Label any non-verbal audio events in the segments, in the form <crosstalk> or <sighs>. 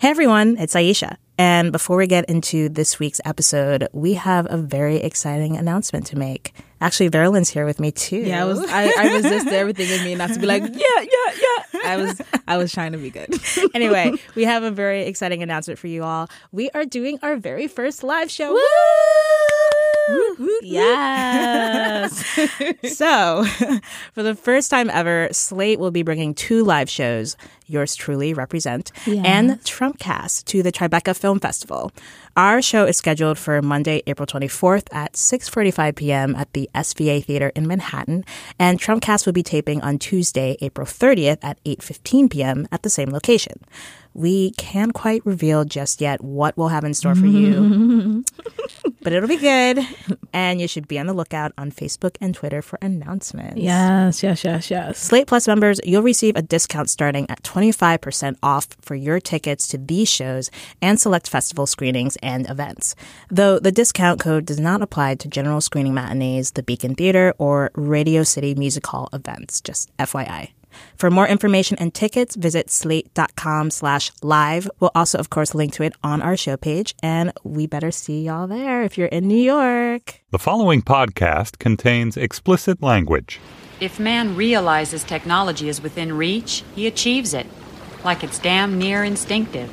Hey everyone, it's Aisha. And before we get into this week's episode, we have a very exciting announcement to make. Actually, Veralyn's here with me too. Yeah, I was I, I resisted everything in me not to be like, <laughs> yeah, yeah, yeah. I was I was trying to be good. <laughs> anyway, we have a very exciting announcement for you all. We are doing our very first live show. Woo! Yes. <laughs> so, <laughs> for the first time ever, Slate will be bringing two live shows, yours truly, Represent, Yes. and Trumpcast to the Tribeca Film Festival. Our show is scheduled for Monday, April 24th at 6:45 p.m. at the SVA Theater in Manhattan, and Trumpcast will be taping on Tuesday, April 30th at 8:15 p.m. at the same location. We can't quite reveal just yet what we'll have in store for you, <laughs> but it'll be good, and you should be on the lookout on Facebook and Twitter for announcements. Yes, yes, yes, yes. Slate Plus members, you'll receive a discount starting at 25% off for your tickets to these shows and select festival screenings and events. Though the discount code does not apply to general screening matinees, the Beacon Theater, or Radio City Music Hall events, just FYI. For more information and tickets, visit slate.com slash live. We'll also, of course, link to it on our show page, and we better see y'all there if you're in New York. The following podcast contains explicit language. If man realizes technology is within reach, he achieves it, like it's damn near instinctive.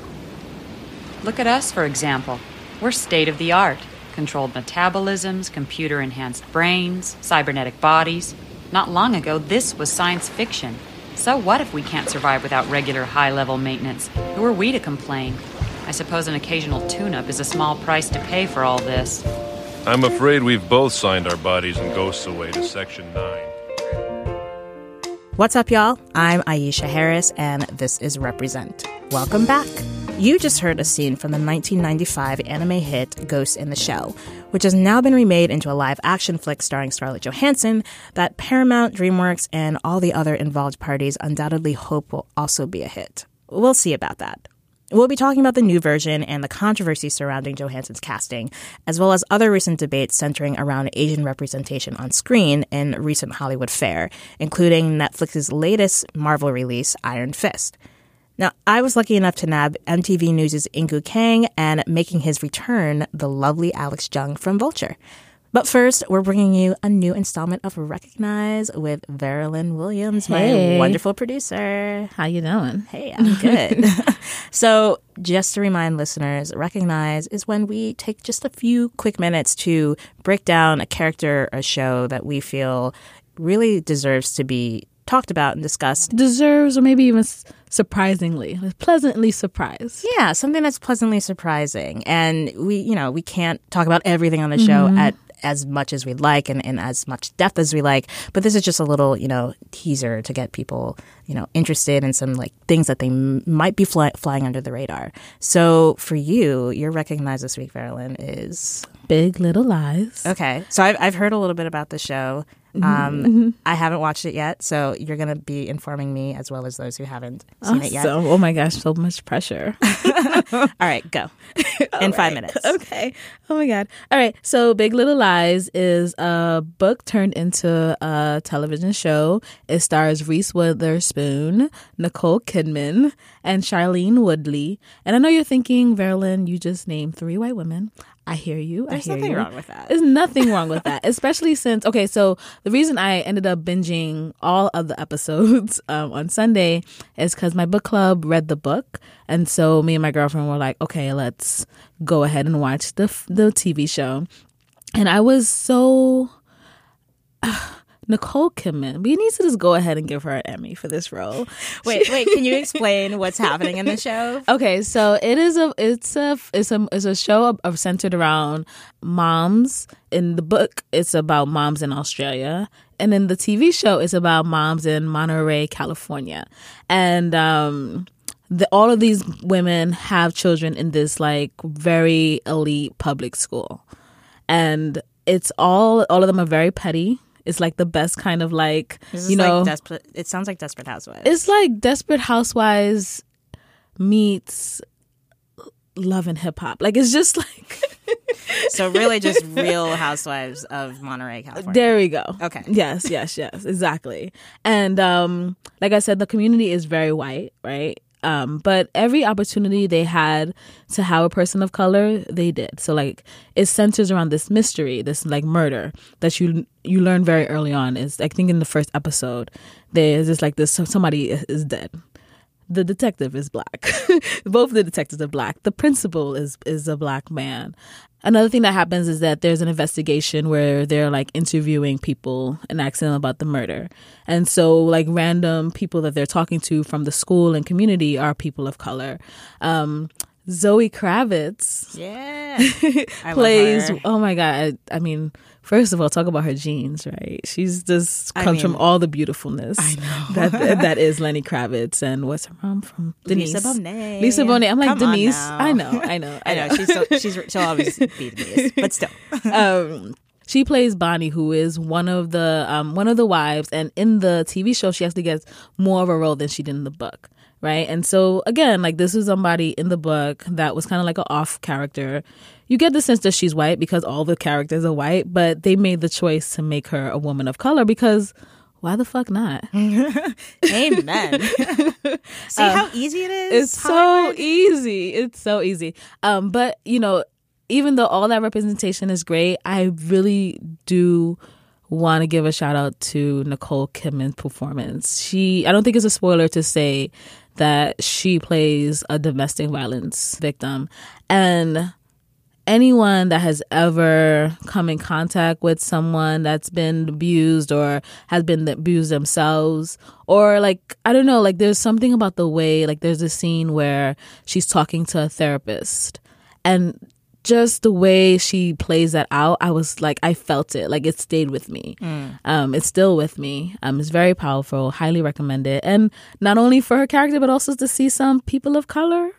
Look at us, for example. We're state of the art controlled metabolisms, computer enhanced brains, cybernetic bodies. Not long ago, this was science fiction. So what if we can't survive without regular high level maintenance? Who are we to complain? I suppose an occasional tune up is a small price to pay for all this. I'm afraid we've both signed our bodies and ghosts away to Section 9. What's up, y'all? I'm Aisha Harris, and this is Represent. Welcome back. You just heard a scene from the 1995 anime hit Ghost in the Shell, which has now been remade into a live action flick starring Scarlett Johansson that Paramount, DreamWorks, and all the other involved parties undoubtedly hope will also be a hit. We'll see about that. We'll be talking about the new version and the controversy surrounding Johansson's casting, as well as other recent debates centering around Asian representation on screen in recent Hollywood fare, including Netflix's latest Marvel release, Iron Fist. Now, I was lucky enough to nab MTV News' Inkoo Kang and making his return, the lovely Alex Jung from Vulture. But first, we're bringing you a new installment of Recognize with Veralyn Williams, my wonderful producer. How you doing? Hey, I'm good. <laughs> so, just to remind listeners, recognize is when we take just a few quick minutes to break down a character or show that we feel really deserves to be talked about and discussed. Deserves, or maybe even surprisingly, pleasantly surprised. Yeah, something that's pleasantly surprising. And we, you know, we can't talk about everything on the show mm-hmm. at as much as we'd like and in as much depth as we like. But this is just a little, you know, teaser to get people, you know, interested in some like things that they m- might be fly- flying under the radar. So for you, your recognized this week, Marilyn, is Big Little Lies. okay. So I've I've heard a little bit about the show. Um, I haven't watched it yet, so you're gonna be informing me as well as those who haven't seen it yet. Awesome. Oh my gosh, so much pressure. <laughs> <laughs> All right, go <laughs> in five minutes. Okay. Oh my God. All right. So, Big Little Lies is a book turned into a television show. It stars Reese Witherspoon, Nicole Kidman, and Shailene Woodley. And I know you're thinking, Veralyn, you just named three white women. I hear you. There's I hear nothing you. wrong with that. There's nothing wrong with that, especially since okay. So the reason I ended up binging all of the episodes <laughs> um, on Sunday is because my book club read the book, and so me and my girlfriend were like, okay, let's go ahead and watch the the TV show. And I was so <sighs> Nicole Kidman. We need to just go ahead and give her an Emmy for this role. Wait, wait. Can you explain what's happening in the show? <laughs> Okay, so it is a it's a it's a it's a show centered around moms. In the book, it's about moms in Australia, and in the TV show, it's about moms in Monterey, California, and um, the, all of these women have children in this like very elite public school, and it's all all of them are very petty. It's like the best kind of like This is you know like desperate. It sounds like Desperate Housewives. it's like Desperate Housewives meets Love and Hip Hop. Like it's just like <laughs> so really just <laughs> Real Housewives of Monterey, California. there we go. Okay. Yes, yes, yes, exactly. And um, like I said, the community is very white, right? Um, but every opportunity they had to have a person of color, they did. So like it centers around this mystery, this like murder that you you learn very early on. Is I think in the first episode, there's just like this somebody is dead. The detective is black. <laughs> Both the detectives are black. The principal is is a black man. Another thing that happens is that there's an investigation where they're like interviewing people and asking them about the murder. And so like random people that they're talking to from the school and community are people of color. Um, Zoe Kravitz Yeah. <laughs> Plays oh my god I, I mean first of all talk about her genes right she's just I comes from all the beautifulness I know. <laughs> that that is Lenny <laughs> Kravitz and what's her mom from Denise Lisa Bonet. Lisa Bonet I'm like Come Denise. I know I know <laughs> I know she's so, she's she'll always be Denise, but still. um, she plays Bonnie, who is one of the um, one of the wives, and in the TV show, she actually gets more of a role than she did in the book, right? And so again, like this is somebody in the book that was kind of like an off character. You get the sense that she's white because all the characters are white, but they made the choice to make her a woman of color because why the fuck not? <laughs> Amen. <laughs> See how easy it is. It's so easy. It's so easy. Um, but you know, even though all that representation is great, I really do want to give a shout out to Nicole Kidman's performance. She, I don't think it's a spoiler to say that she plays a domestic violence victim, and anyone that has ever come in contact with someone that's been abused or has been abused themselves or like i don't know like there's something about the way like there's a scene where she's talking to a therapist and just the way she plays that out i was like i felt it like it stayed with me. Um it's still with me. Um it's very powerful highly recommend it. And not only for her character but also to see some people of color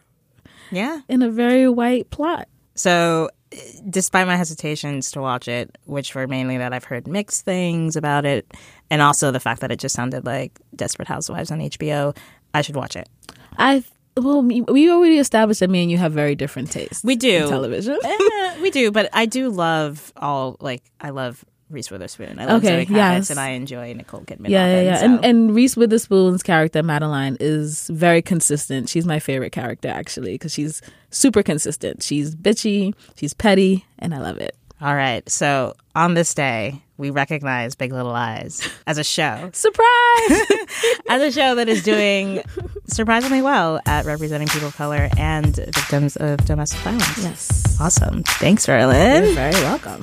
Yeah. in a very white plot So, despite my hesitations to watch it, which were mainly that I've heard mixed things about it, and also the fact that it just sounded like Desperate Housewives on HBO, I should watch it. I well, we we already established that me and you have very different tastes. We do. television. Eh, <laughs> we do, but I do love all like I love Reese Witherspoon. I love Okay, Zoe Kravitz, yes. and I enjoy Nicole Kidman. yeah, yeah, often, yeah. so- And and Reese Witherspoon's character Madeline is very consistent. She's my favorite character actually because she's super consistent. She's bitchy, she's petty, and I love it. all right. So on this day, we recognize Big Little Lies as a show, <laughs> Surprise! <laughs> as a show that is doing surprisingly well at representing people of color and victims of domestic violence. yes, Awesome. Thanks, you're Veralyn. very welcome.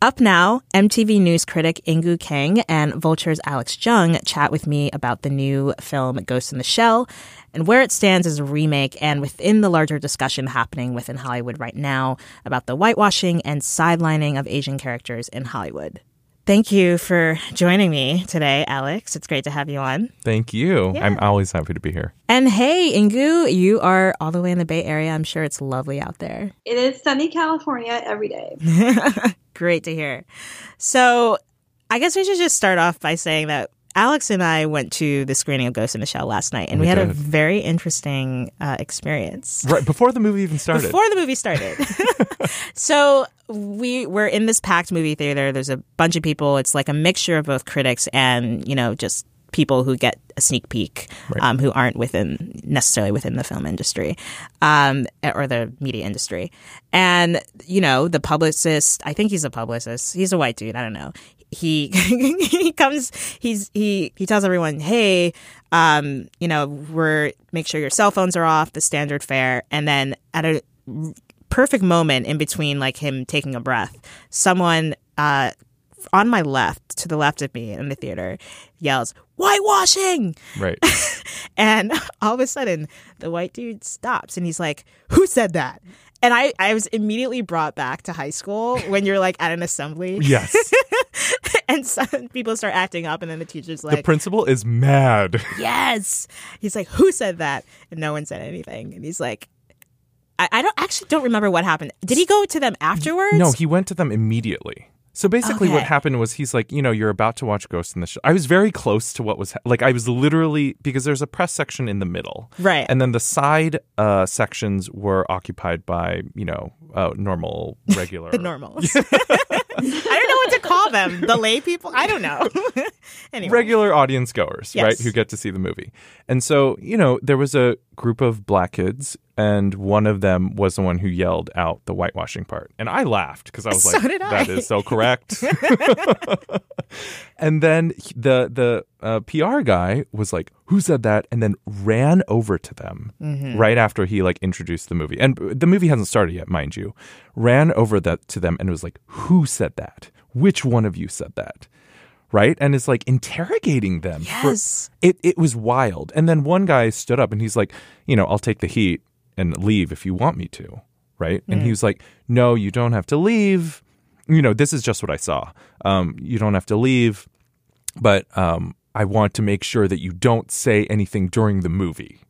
Up now, MTV News critic Inkoo Kang and Vulture's Alex Jung chat with me about the new film Ghost in the Shell and where it stands as a remake and within the larger discussion happening within Hollywood right now about the whitewashing and sidelining of Asian characters in Hollywood. Thank you for joining me today, Alex. It's great to have you on. Thank you. I'm always happy to be here. And hey, Inkoo, you are all the way in the Bay Area. I'm sure it's lovely out there. It is sunny California every day. <laughs> Great to hear. So, I guess we should just start off by saying that Alex and I went to the screening of Ghost in the Shell last night, and we, We had a very interesting uh, experience. Right before the movie even started. Before the movie started. <laughs> so we were in this packed movie theater. There's a bunch of people. It's like a mixture of both critics and, you know, just people who get a sneak peek um, who aren't within necessarily within the film industry um, or the media industry. And, you know, the publicist, I think he's a publicist. He's a white dude. I don't know. He <laughs> he comes he's he he tells everyone, "Hey, um, you know, we're make sure your cell phones are off, the standard fare." And then at a perfect moment in between like him taking a breath, someone uh on my left, to the left of me in the theater, yells, "Whitewashing!" Right. <laughs> And all of a sudden, the white dude stops and he's like, Who said that? And I, I was immediately brought back to high school when you're like at an assembly. Yes. <laughs> and some people start acting up, and then the teacher's like, the principal is mad. <laughs> Yes. He's like, Who said that? And no one said anything. And he's like, I, I don't actually don't remember what happened. Did he go to them afterwards? No, he went to them immediately. So basically, what happened was he's like, you know, you're about to watch Ghost in the Shell. I was very close to what was ha- like. I was literally because there's a press section in the middle, Right. And then the side uh, sections were occupied by you know uh, normal, regular, <laughs> the normals. <laughs> I don't know what to call them. The lay people? I don't know. <laughs> anyway. regular audience goers, Yes. right, who get to see the movie. And so, you know, there was a group of black kids, and one of them was the one who yelled out the whitewashing part. And I laughed because I was <laughs> So like, I. that is so correct. <laughs> <laughs> and then the the uh, PR guy was like, "Who said that?" And then ran over to them Mm-hmm. right after he like introduced the movie, and the movie hasn't started yet, mind you. Ran over that to them and was like, "Who said that? Which one of you said that?" Right, and is like interrogating them. for- Yes. it it was wild. And then one guy stood up and he's like, you know, I'll take the heat and leave if you want me to, right? And he was like, no, you don't have to leave. You know, this is just what I saw. Um, you don't have to leave, but um, I want to make sure that you don't say anything during the movie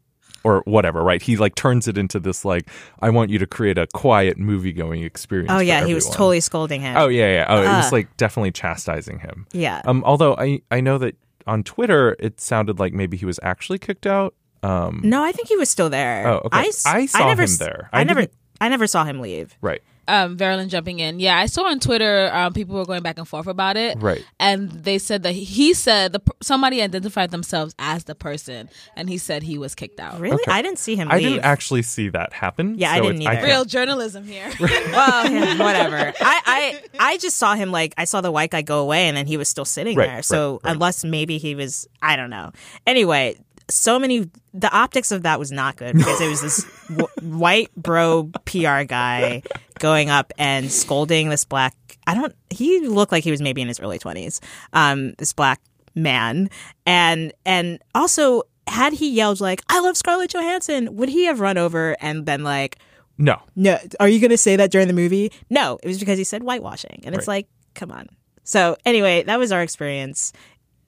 or whatever, right? He like turns it into this like, I want you to create a quiet movie going experience. Oh, yeah. He was totally scolding him. Oh yeah, yeah. Oh, it was like definitely chastising him. Yeah. Um, although I I know that on Twitter it sounded like maybe he was actually kicked out. Um, No, I think he was still there. Oh, okay. s- I saw never, him there. I, I never, I never saw him leave. right. um, Veralyn jumping in. Yeah, I saw on Twitter um, people were going back and forth about it. Right. And they said that he said the somebody identified themselves as the person, and he said he was kicked out. Really? Okay. I didn't see him I leave. didn't actually see that happen. Yeah, I didn't it- either. can't- Real journalism here. <laughs> well, <laughs> yeah, whatever. I, I, I just saw him like I saw the white guy go away, and then he was still sitting Right, there. So right, right. unless maybe he was, I don't know. Anyway, so many. The optics of that was not good because it was this <laughs> w- white bro PR guy going up and scolding this black. I don't. He looked like he was maybe in his early twenties. Um, this black man, and and also had he yelled like "I love Scarlett Johansson," would he have run over and been like? No. No, are you going to say that during the movie? No, it was because he said whitewashing, and it's like, come on. So anyway, that was our experience.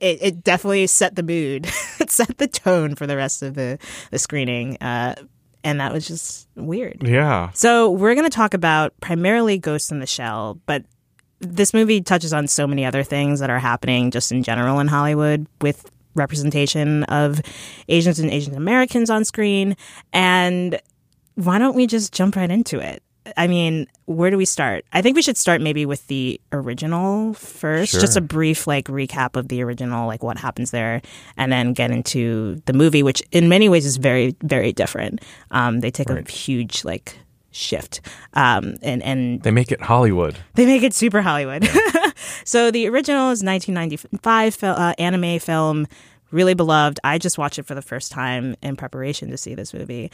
It, it definitely set the mood, <laughs> it set the tone for the rest of the the screening, uh, and that was just weird. Yeah. So we're going to talk about primarily Ghost in the Shell, but this movie touches on so many other things that are happening just in general in Hollywood with representation of Asians and Asian Americans on screen. And why don't we just jump right into it? I mean, where do we start? I think we should start maybe with the original first, Sure. just a brief like recap of the original, like what happens there, and then get into the movie, which in many ways is very, very different. Um, they take a huge like shift, um, and and They make it Hollywood. they make it super Hollywood. <laughs> so the original is 1995 fil- uh, anime film, really beloved. I just watched it for the first time in preparation to see this movie.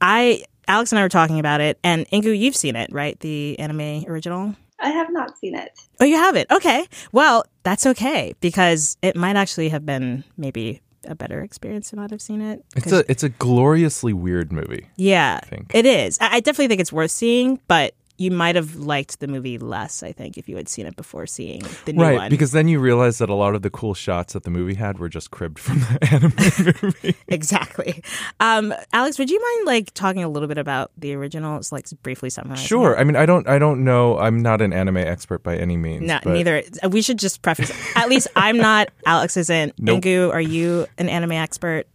I Alex and I were talking about it, and Inkoo, you've seen it, right? The anime original. I have not seen it. Oh, you have it. Okay. Well, that's okay because it might actually have been maybe a better experience to not have seen it. It's 'Cause- a it's a gloriously weird movie. yeah, I think. it is. I I definitely think it's worth seeing, but you might have liked the movie less, I think, if you had seen it before seeing the new right, one. because then you realize that a lot of the cool shots that the movie had were just cribbed from the <laughs> anime movie. <laughs> exactly. Um, Alex, would you mind like talking a little bit about the original? It's like briefly something. Sure. I mean, I don't, I don't know. I'm not an anime expert by any means. No, but- neither. We should just preface. At least I'm not. Alex isn't. <laughs> Nope. Inkoo, are you an anime expert?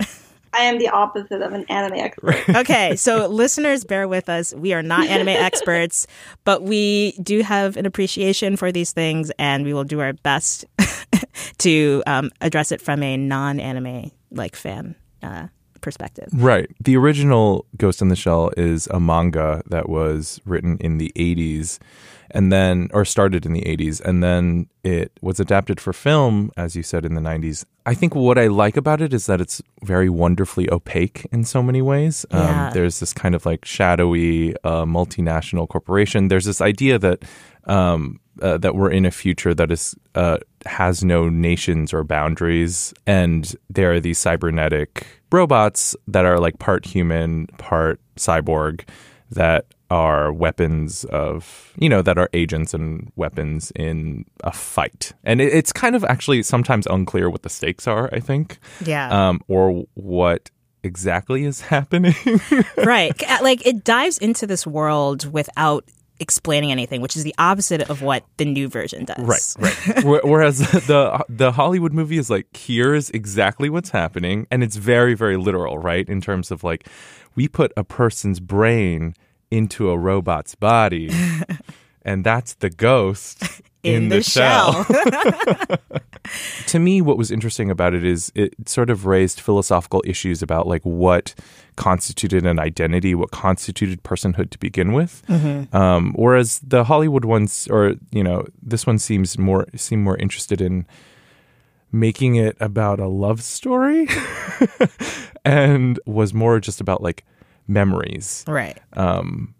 I am the opposite of an anime expert. <laughs> okay, so listeners, bear with us. We are not anime <laughs> experts, but we do have an appreciation for these things, and we will do our best <laughs> to um, address it from a non-anime like fan uh, perspective. Right. The original Ghost in the Shell is a manga that was written in the 80s and then, or started in the 80s, and then it was adapted for film, as you said, in the 90s. I think what I like about it is that it's very wonderfully opaque in so many ways. Yeah. Um, there's this kind of like shadowy uh, multinational corporation. There's this idea that um, uh, that we're in a future that is uh, has no nations or boundaries, and there are these cybernetic robots that are like part human, part cyborg that are weapons of you know that are agents and weapons in a fight and it, it's kind of actually sometimes unclear what the stakes are i think Yeah. um, or what exactly is <laughs> happening right. Like it dives into this world without explaining anything, which is the opposite of what the new version does. Right, right. Whereas <laughs> the the Hollywood movie is like, here's exactly what's happening, and it's very, very literal, right? In terms of like, we put a person's brain into a robot's body, <laughs> and that's the ghost <laughs> in, In the, the shell. <laughs> to me, what was interesting about it is it sort of raised philosophical issues about like what constituted an identity, what constituted personhood to begin with. Um, whereas the Hollywood ones, or you know, this one seems more seem more interested in making it about a love story, <laughs> and was more just about like memories, Right. um,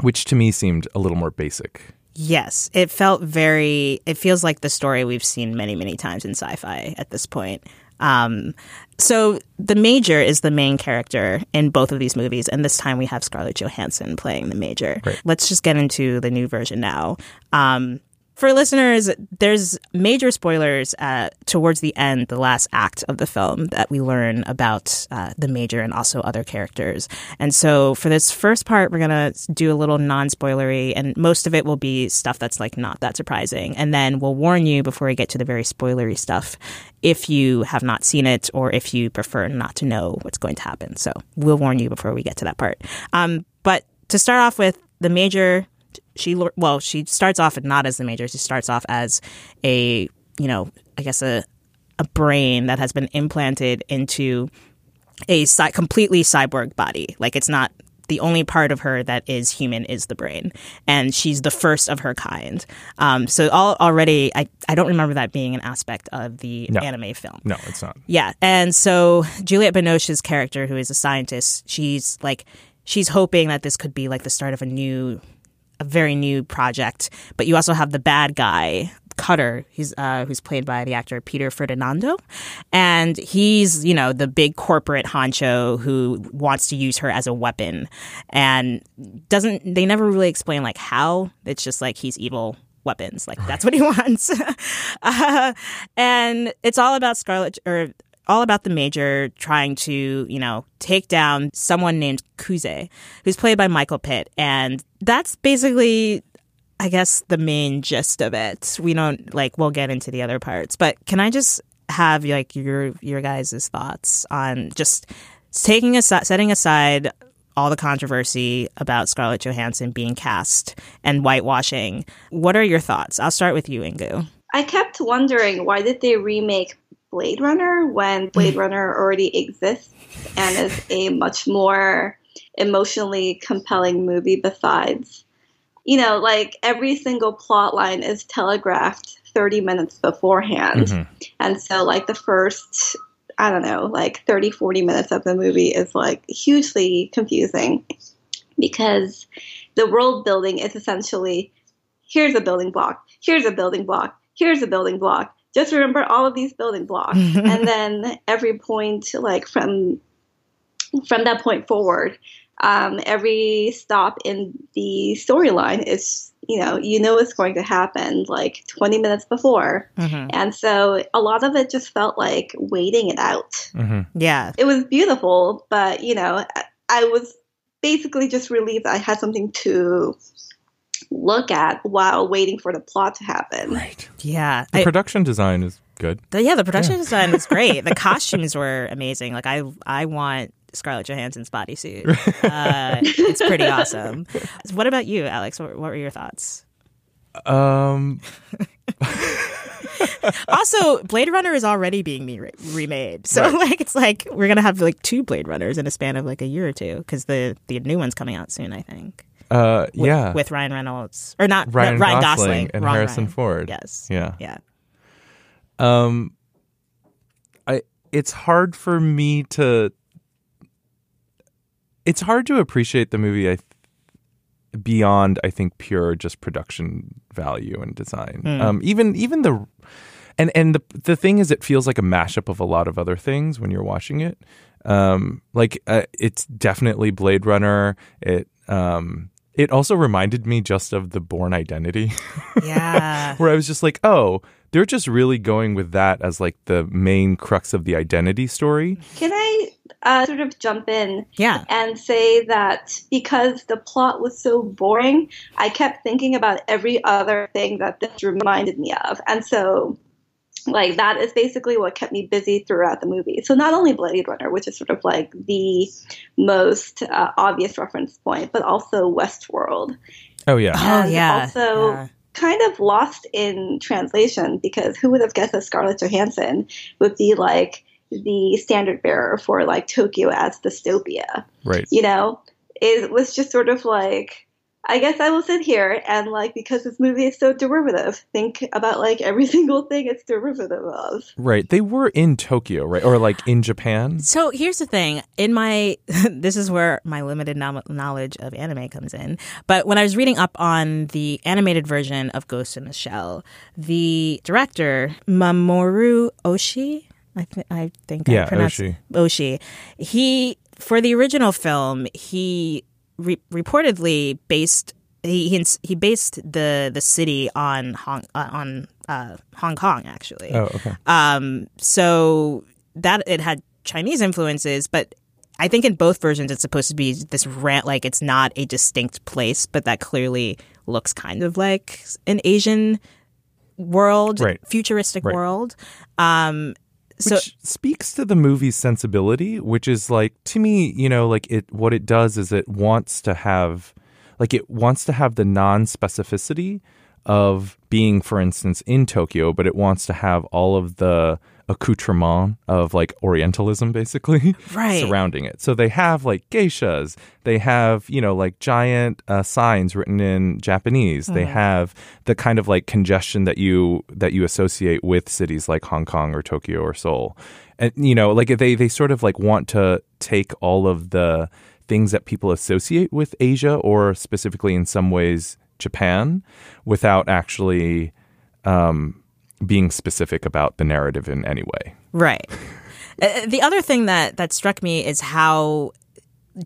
which to me seemed a little more basic. Yes, it felt very. It feels like the story we've seen many, many times in sci-fi at this point. Um, so the major is the main character in both of these movies, and this time we have Scarlett Johansson playing the major. Right. Let's just get into the new version now. Um, for listeners, there's major spoilers uh, towards the end, the last act of the film, that we learn about uh, the major and also other characters. And so for this first part, we're going to do a little non spoilery, and most of it will be stuff that's like not that surprising. And then we'll warn you before we get to the very spoilery stuff if you have not seen it or if you prefer not to know what's going to happen. So we'll warn you before we get to that part. Um, but to start off with, the major she well she starts off not as the major she starts off as a you know i guess a a brain that has been implanted into a cy- completely cyborg body like it's not the only part of her that is human is the brain and she's the first of her kind um, so all, already I, I don't remember that being an aspect of the No. anime film No, it's not. yeah. And so Juliette Binoche's character, who is a scientist, she's like, she's hoping that this could be like the start of a new, a very new project. But you also have the bad guy, Cutter, who's, uh, who's played by the actor Peter Ferdinando. And he's, you know, the big corporate honcho who wants to use her as a weapon and doesn't, they never really explain like how. It's just like he's evil weapons. Like that's what he <laughs> wants. <laughs> uh, and it's all about Scarlett or all about the major trying to, you know, take down someone named Kuze, who's played by Michael Pitt. And that's basically I guess the main gist of it. We don't like we'll get into the other parts, but can I just have like your your guys' thoughts on just taking aside setting aside all the controversy about Scarlett Johansson being cast and whitewashing. What are your thoughts? I'll start with you, Inkoo. I kept wondering why did they remake Blade Runner when Blade mm. Runner already exists and is a much more emotionally compelling movie besides you know like every single plot line is telegraphed 30 minutes beforehand Mhm. and so like the first i don't know like 30 40 minutes of the movie is like hugely confusing because the world building is essentially here's a building block here's a building block here's a building block just remember all of these building blocks <laughs> and then every point like from from that point forward um, every stop in the storyline is you know you know it's going to happen like 20 minutes before Mhm. and so a lot of it just felt like waiting it out Mm-hmm. Yeah. it was beautiful but you know I- i was basically just relieved i had something to look at while waiting for the plot to happen Right. Yeah. The I- production design is good. The, yeah, the production design was great. The <laughs> costumes were amazing. Like I, I want Scarlett Johansson's bodysuit. <laughs> Uh, it's pretty awesome. What about you, Alex? What, what were your thoughts? Um, <laughs> Also, Blade Runner is already being me- remade, so Right. like it's like we're gonna have like two Blade Runners in a span of like a year or two because the the new one's coming out soon. I think. uh, With, yeah. with Ryan Reynolds or not Ryan, Ryan Gosling, Gosling and Wrong Harrison Ryan. Ford. Yes. Yeah. Yeah. Um, I it's hard for me to. It's hard to appreciate the movie. I th- beyond I think pure just production value and design. Mm. Um, even even the and and the the thing is, it feels like a mashup of a lot of other things when you're watching it. Um, like uh, it's definitely Blade Runner. It um. It also reminded me just of the Bourne Identity. Yeah. <laughs> where I was just like, oh, they're just really going with that as like the main crux of the identity story. Can I uh, sort of jump in Yeah. and say that because the plot was so boring, I kept thinking about every other thing that this reminded me of. And so, like, that is basically what kept me busy throughout the movie. So, not only Blade Runner, which is sort of like the most uh, obvious reference point, but also Westworld. Oh yeah, Oh yeah. Also, yeah. kind of lost in translation because who would have guessed that Scarlett Johansson would be like the standard bearer for like Tokyo as dystopia? right. You know, it was just sort of like. I guess I will sit here and like because this movie is so derivative, think about like every <laughs> single thing it's derivative of. Right. They were in Tokyo, right? Or like in Japan. So here's the thing. In my, <laughs> this is where my limited nom- knowledge of anime comes in. But when I was reading up on the animated version of Ghost in the Shell, the director Mamoru Oshii, I, th- I think Yeah, I pronounced Oshii. Oshii. He for the original film, he re- reportedly based he he, he based the the city on Hong uh, on uh, Hong Kong actually. Oh, okay. Um, so that it had Chinese influences, but I think in both versions it's supposed to be this rant like it's not a distinct place, but that clearly looks kind of like an Asian world, Right. futuristic Right. world. Um, so which speaks to the movie's sensibility, which is like to me, you know, like it what it does is it wants to have like it wants to have the non-specificity of being for instance in Tokyo, but it wants to have all of the accoutrement of like orientalism basically <laughs> Right. surrounding it. So they have like geishas, they have, you know, like giant uh, signs written in Japanese. They have the kind of like congestion that you that you associate with cities like Hong Kong or Tokyo or Seoul. And you know, like they they sort of like want to take all of the things that people associate with Asia or specifically in some ways Japan without actually um, being specific about the narrative in any way. Right. Uh, the other thing that that struck me is how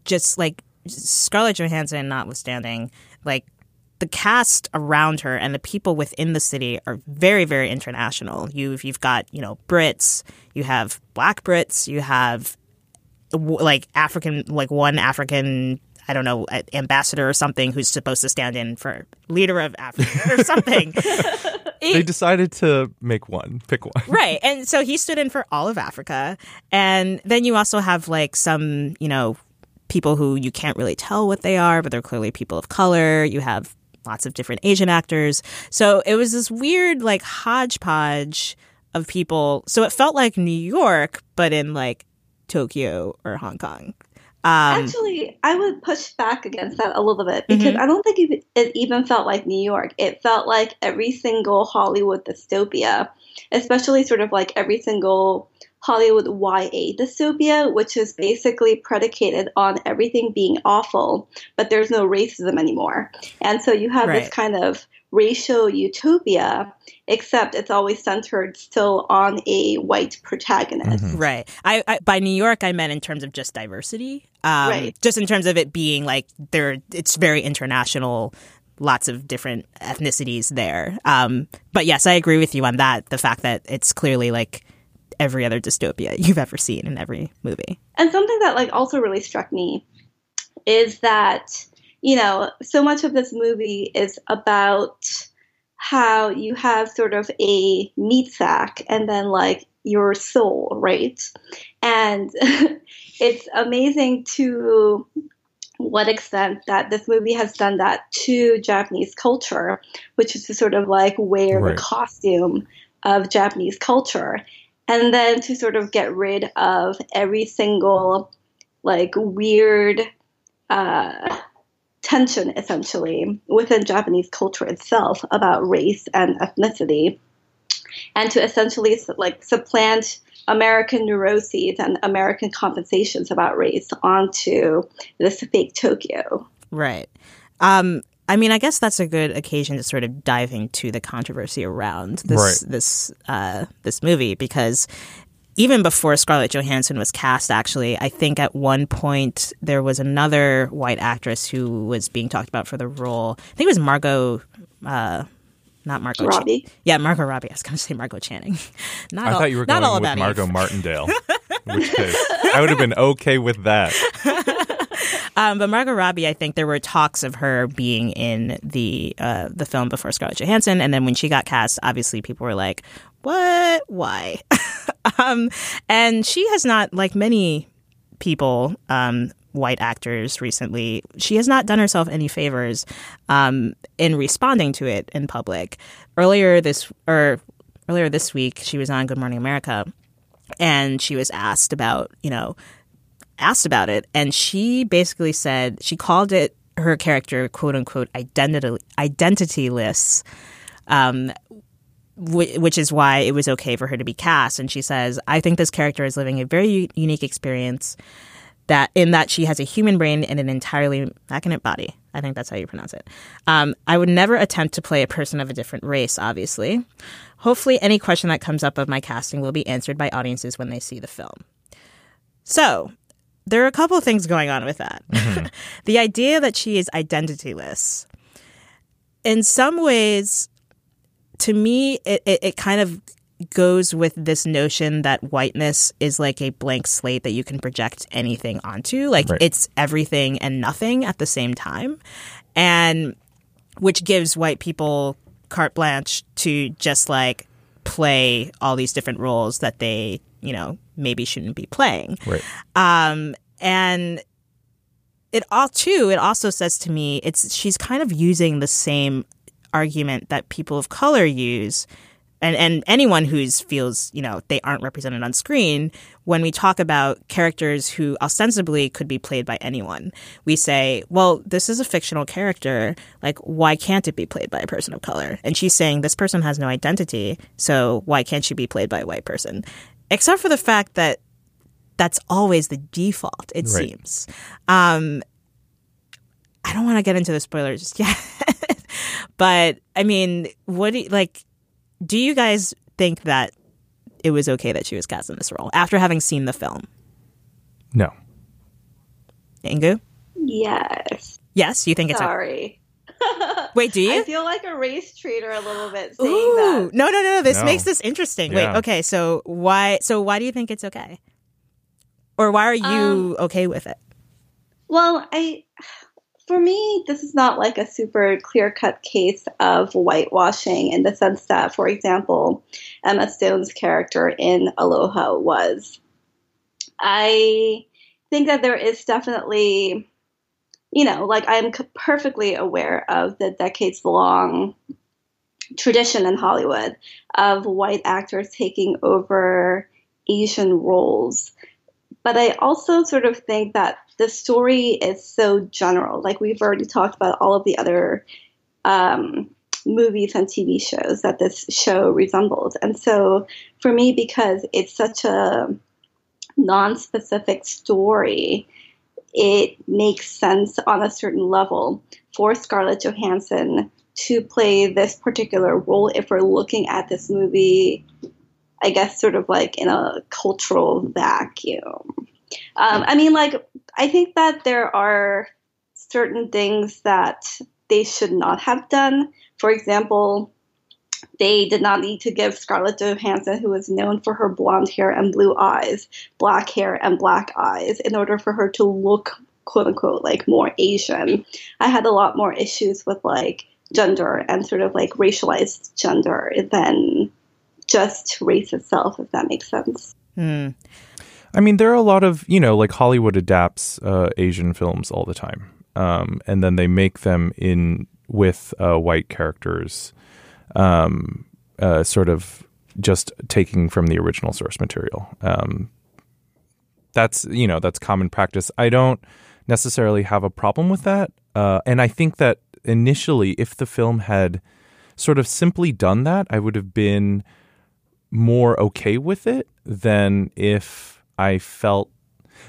just like Scarlett Johansson notwithstanding, like the cast around her and the people within the city are very very international. You've you've got, you know, Brits, you have black Brits, you have like African like one African I don't know, ambassador or something who's supposed to stand in for leader of Africa or something. <laughs> They decided to make one, pick one. Right. And so he stood in for all of Africa. And then you also have like some, you know, people who you can't really tell what they are, but they're clearly people of color. You have lots of different Asian actors. So it was this weird like hodgepodge of people. So it felt like New York, but in like Tokyo or Hong Kong. Um, Actually, I would push back against that a little bit because I don't think it, it even felt like New York. It felt like every single Hollywood dystopia, especially sort of like every single Hollywood YA dystopia, which is basically predicated on everything being awful, but there's no racism anymore. And so you have this kind of racial utopia, except it's always centered still on a white protagonist. Mm-hmm. Right. I, I, by New York, I meant in terms of just diversity. Um, right. Just in terms of it being like there, it's very international. Lots of different ethnicities there. Um, but yes, I agree with you on that. The fact that it's clearly like every other dystopia you've ever seen in every movie. And something that like also really struck me is that you know so much of this movie is about how you have sort of a meat sack and then like your soul, right? And <laughs> it's amazing to what extent that this movie has done that to Japanese culture, which is to sort of like wear Right. the costume of Japanese culture, and then to sort of get rid of every single like weird uh, tension essentially within Japanese culture itself about race and ethnicity, and to essentially like supplant American neuroses and American compensations about race onto this fake Tokyo. Right. Um, I mean, I guess that's a good occasion to sort of dive into the controversy around this Right. this uh, this movie because even before Scarlett Johansson was cast, actually, I think at one point there was another white actress who was being talked about for the role. I think it was Margot. Uh, not Margot Chan- Robbie? Yeah, Margot Robbie. I was going to say Margo Channing. <laughs> Not I all, thought you were not going all with about Margot Eve. Martindale. <laughs> which case, I would have been okay with that. Um, but Margot Robbie, I think there were talks of her being in the uh, the film before Scarlett Johansson, and then when she got cast, obviously people were like, "What? Why?" <laughs> um, and she has not, like many people, um, white actors recently, she has not done herself any favors um, in responding to it in public. Earlier this or earlier this week, she was on Good Morning America, and she was asked about, you know, asked about it, and she basically said she called it her character "quote unquote" identity identityless, um, wh- which is why it was okay for her to be cast. And she says, "I think this character is living a very u- unique experience." That in that she has a human brain and an entirely machinate body. I think that's how you pronounce it. Um, I would never attempt to play a person of a different race, obviously. Hopefully, any question that comes up of my casting will be answered by audiences when they see the film. So, there are a couple of things going on with that. Mm-hmm. <laughs> the idea that she is identityless, in some ways, to me, it, it, it kind of goes with this notion that whiteness is like a blank slate that you can project anything onto. Like Right. it's everything and nothing at the same time. And which gives white people carte blanche to just like play all these different roles that they, you know, maybe shouldn't be playing. Right. Um, and it all too, it also says to me, it's she's kind of using the same argument that people of color use and, and anyone who's feels, you know, they aren't represented on screen, when we talk about characters who ostensibly could be played by anyone, we say, well, this is a fictional character. Like, why can't it be played by a person of color? And she's saying this person has no identity, so why can't she be played by a white person? Except for the fact that that's always the default, it Right. seems. Um, I don't want to get into the spoilers just <laughs> yet, but I mean, what do you, like? Do you guys think that it was okay that she was cast in this role after having seen the film? No. Inkoo? Yes. Yes, you think it's okay. Sorry. <laughs> Wait, do you? I feel like a race traitor a little bit saying Ooh, that. no, no, no. This No. makes this interesting. Yeah. Wait, okay. So why? So why do you think it's okay? Or why are you Um, okay with it? Well, I for me, this is not like a super clear cut case of whitewashing in the sense that, for example, Emma Stone's character in Aloha was. I think that there is definitely, you know, like I'm perfectly aware of the decades long tradition in Hollywood of white actors taking over Asian roles. But I also sort of think that the story is so general. Like we've already talked about all of the other um, movies and TV shows that this show resembles. And so for me, because it's such a non-specific story, it makes sense on a certain level for Scarlett Johansson to play this particular role if we're looking at this movie, I guess, sort of like in a cultural vacuum. Um, I mean, like, I think that there are certain things that they should not have done. For example, they did not need to give Scarlett Johansson, who is known for her blonde hair and blue eyes, black hair and black eyes, in order for her to look quote unquote like more Asian. I had a lot more issues with like gender and sort of like racialized gender than just race itself, if that makes sense. Hmm. I mean, there are a lot of, you know, like Hollywood adapts uh, Asian films all the time. Um, and then they make them in with uh, white characters, um, uh, sort of just taking from the original source material. Um, that's, you know, that's common practice. I don't necessarily have a problem with that. Uh, and I think that initially, if the film had sort of simply done that, I would have been more okay with it than if I felt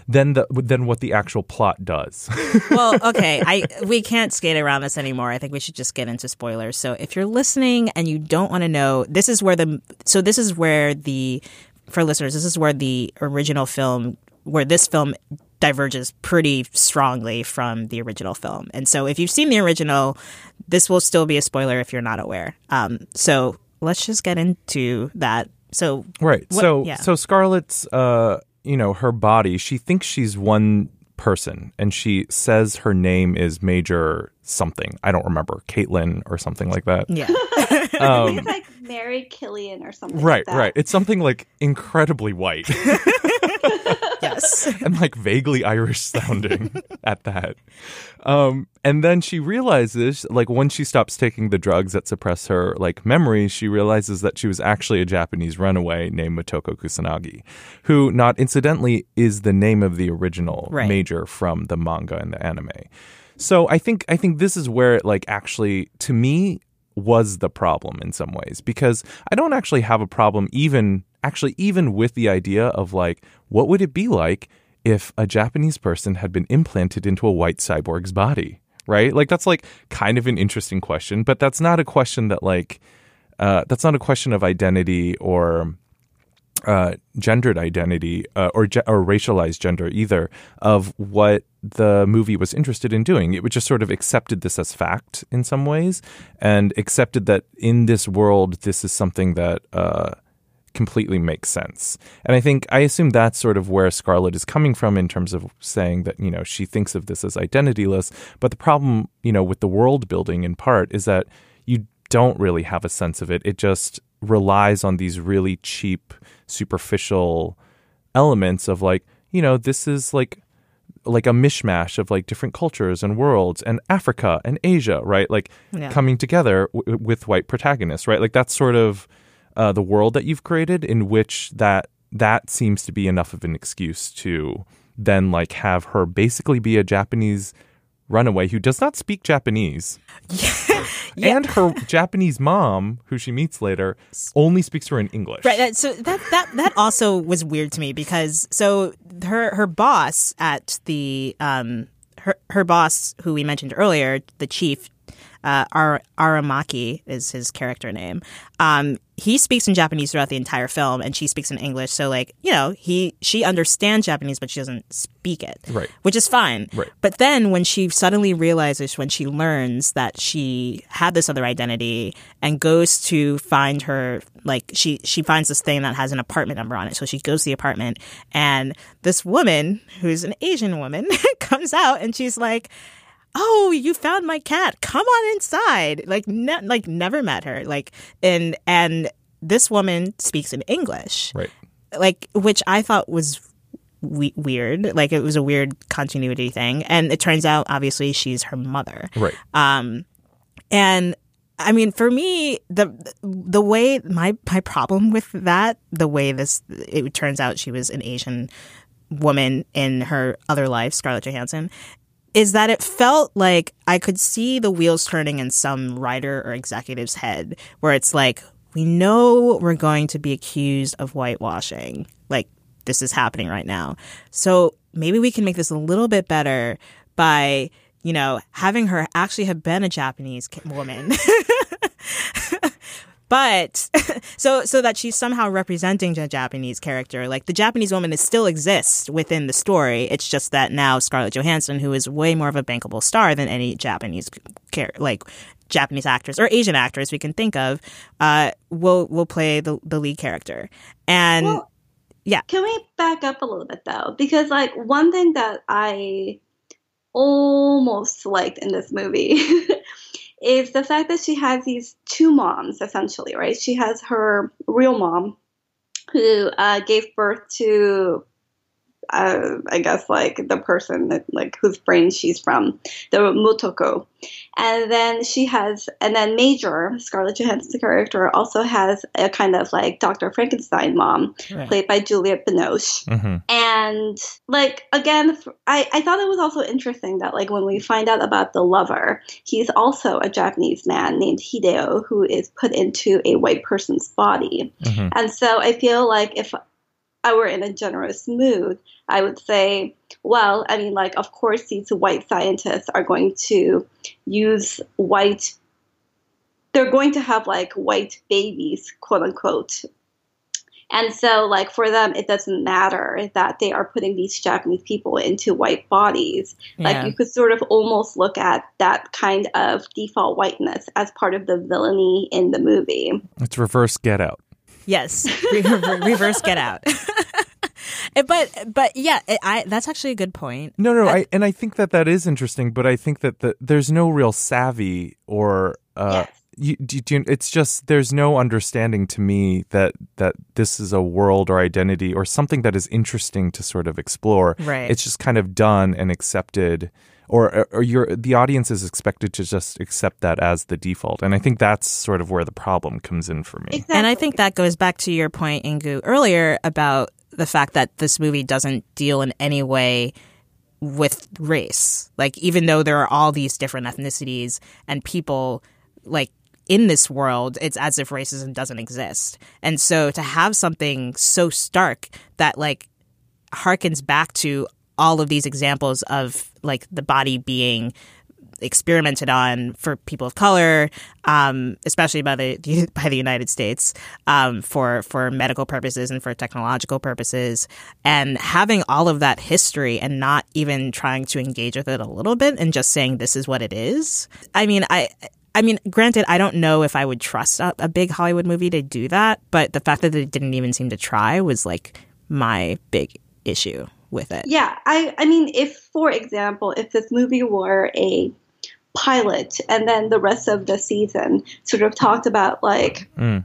than the than what the actual plot does. <laughs> well, okay, I we can't skate around this anymore. I think we should just get into spoilers. So if you're listening and you don't want to know, this is where the so this is where the for listeners, this is where the original film where this film diverges pretty strongly from the original film. And so if you've seen the original, this will still be a spoiler if you're not aware. Um, so let's just get into that. So right. what- so yeah. so Scarlett's uh you know her body. She thinks she's one person, and she says her name is Major something. I don't remember Caitlin or something like that. yeah. <laughs> <laughs> I Um, think it's like Mira Killian or something. Right, like that. right. It's something like incredibly white <laughs> yes. <laughs> and like vaguely Irish sounding at that. Um, and then she realizes, like, when she stops taking the drugs that suppress her like memories, she realizes that she was actually a Japanese runaway named Motoko Kusanagi, who, not incidentally, is the name of the original Right. major from the manga and the anime. So I think I think this is where it like actually to me was the problem in some ways because I don't actually have a problem even actually even with the idea of like what would it be like if a Japanese person had been implanted into a white cyborg's body, right? Like that's like kind of an interesting question, but that's not a question that like uh, that's not a question of identity or uh, gendered identity uh, or ge- or racialized gender either of what the movie was interested in doing. It just sort of accepted this as fact in some ways and accepted that in this world this is something that uh, completely makes sense. And I think I assume that's sort of where Scarlett is coming from in terms of saying that you know she thinks of this as identityless. But the problem you know with the world building in part is that you don't really have a sense of it. It just relies on these really cheap, superficial elements of like, you know, this is like like a mishmash of like different cultures and worlds and Africa and Asia, right? Like Yeah. coming together w- with white protagonists, right? Like that's sort of uh, the world that you've created in which that that seems to be enough of an excuse to then like have her basically be a Japanese runaway who does not speak Japanese. <laughs> And her Japanese mom, who she meets later, only speaks to her in English. Right. So that that that also was weird to me because so her her boss at the um her her boss who we mentioned earlier, the chief uh, Ar- Aramaki is his character name. Um, he speaks in Japanese throughout the entire film, and she speaks in English. So, like, you know, he she understands Japanese, but she doesn't speak it, Right. Which is fine, Right. But then when she suddenly realizes, when she learns that she had this other identity and goes to find her, like she she finds this thing that has an apartment number on it. So she goes to the apartment, and this woman who's an Asian woman <laughs> comes out, and she's like. Oh, you found my cat. Come on inside. Like, ne- like never met her. Like, and and this woman speaks in English Right. like which I thought was we- weird. Like it was a weird continuity thing, and it turns out obviously she's her mother. Right. Um, and I mean, for me, the the way my my problem with that, the way this it turns out she was an Asian woman in her other life, Scarlett Johansson, is that it felt like I could see the wheels turning in some writer or executive's head, where it's like, we know we're going to be accused of whitewashing. Like, this is happening right now. So maybe we can make this a little bit better by, you know, having her actually have been a Japanese woman. <laughs> but <laughs> so so that she's somehow representing a Japanese character. Like the Japanese woman is still exists within the story. It's just that now Scarlett Johansson, who is way more of a bankable star than any Japanese char- like Japanese actress or Asian actress we can think of, uh, will will play the the lead character. And Well, yeah, Can we back up a little bit though? Because like one thing that I almost liked in this movie <laughs> is the fact that she has these two moms essentially, right? She has her real mom who uh, gave birth to uh, I guess like the person that like whose brain she's from, the Motoko, and then she has, and then Major Scarlett Johansson's character also has a kind of like Dr. Frankenstein mom, Right. played by Juliette Binoche, hmm and like again, I I thought it was also interesting that like when we find out about the lover, he's also a Japanese man named Hideo who is put into a white person's body. hmm And so I feel like if I were in a generous mood, I would say, well, I mean, like, of course, these white scientists are going to use white, they're going to have like white babies, quote unquote. And so, like, for them, it doesn't matter that they are putting these Japanese people into white bodies. Yeah. Like, you could sort of almost look at that kind of default whiteness as part of the villainy in the movie. It's reverse Get Out. Yes, Re- re- reverse Get Out. <laughs> But but yeah, it, I that's actually a good point. No, no, I and I think that that is interesting, but I think that the, there's no real savvy or uh, Yes. you, do, do you- it's just there's no understanding to me that that this is a world or identity or something that is interesting to sort of explore. Right. It's just kind of done and accepted. Or, or your the audience is expected to just accept that as the default, and I think that's sort of where the problem comes in for me. And I think that goes back to your point, Inkoo, earlier about the fact that this movie doesn't deal in any way with race. Like, even though there are all these different ethnicities and people, like, in this world, it's as if racism doesn't exist. And so to have something so stark that, like, harkens back to all of these examples of, like, the body being experimented on for people of color, um, especially by the <laughs> by the United States, um, for for medical purposes and for technological purposes, and having all of that history and not even trying to engage with it a little bit and just saying this is what it is. I mean, I. I mean, granted, I don't know if I would trust a, a big Hollywood movie to do that, but the fact that they didn't even seem to try was like my big issue with it. Yeah, I I mean, if for example, if this movie were a pilot and then the rest of the season sort of talked about like Mm.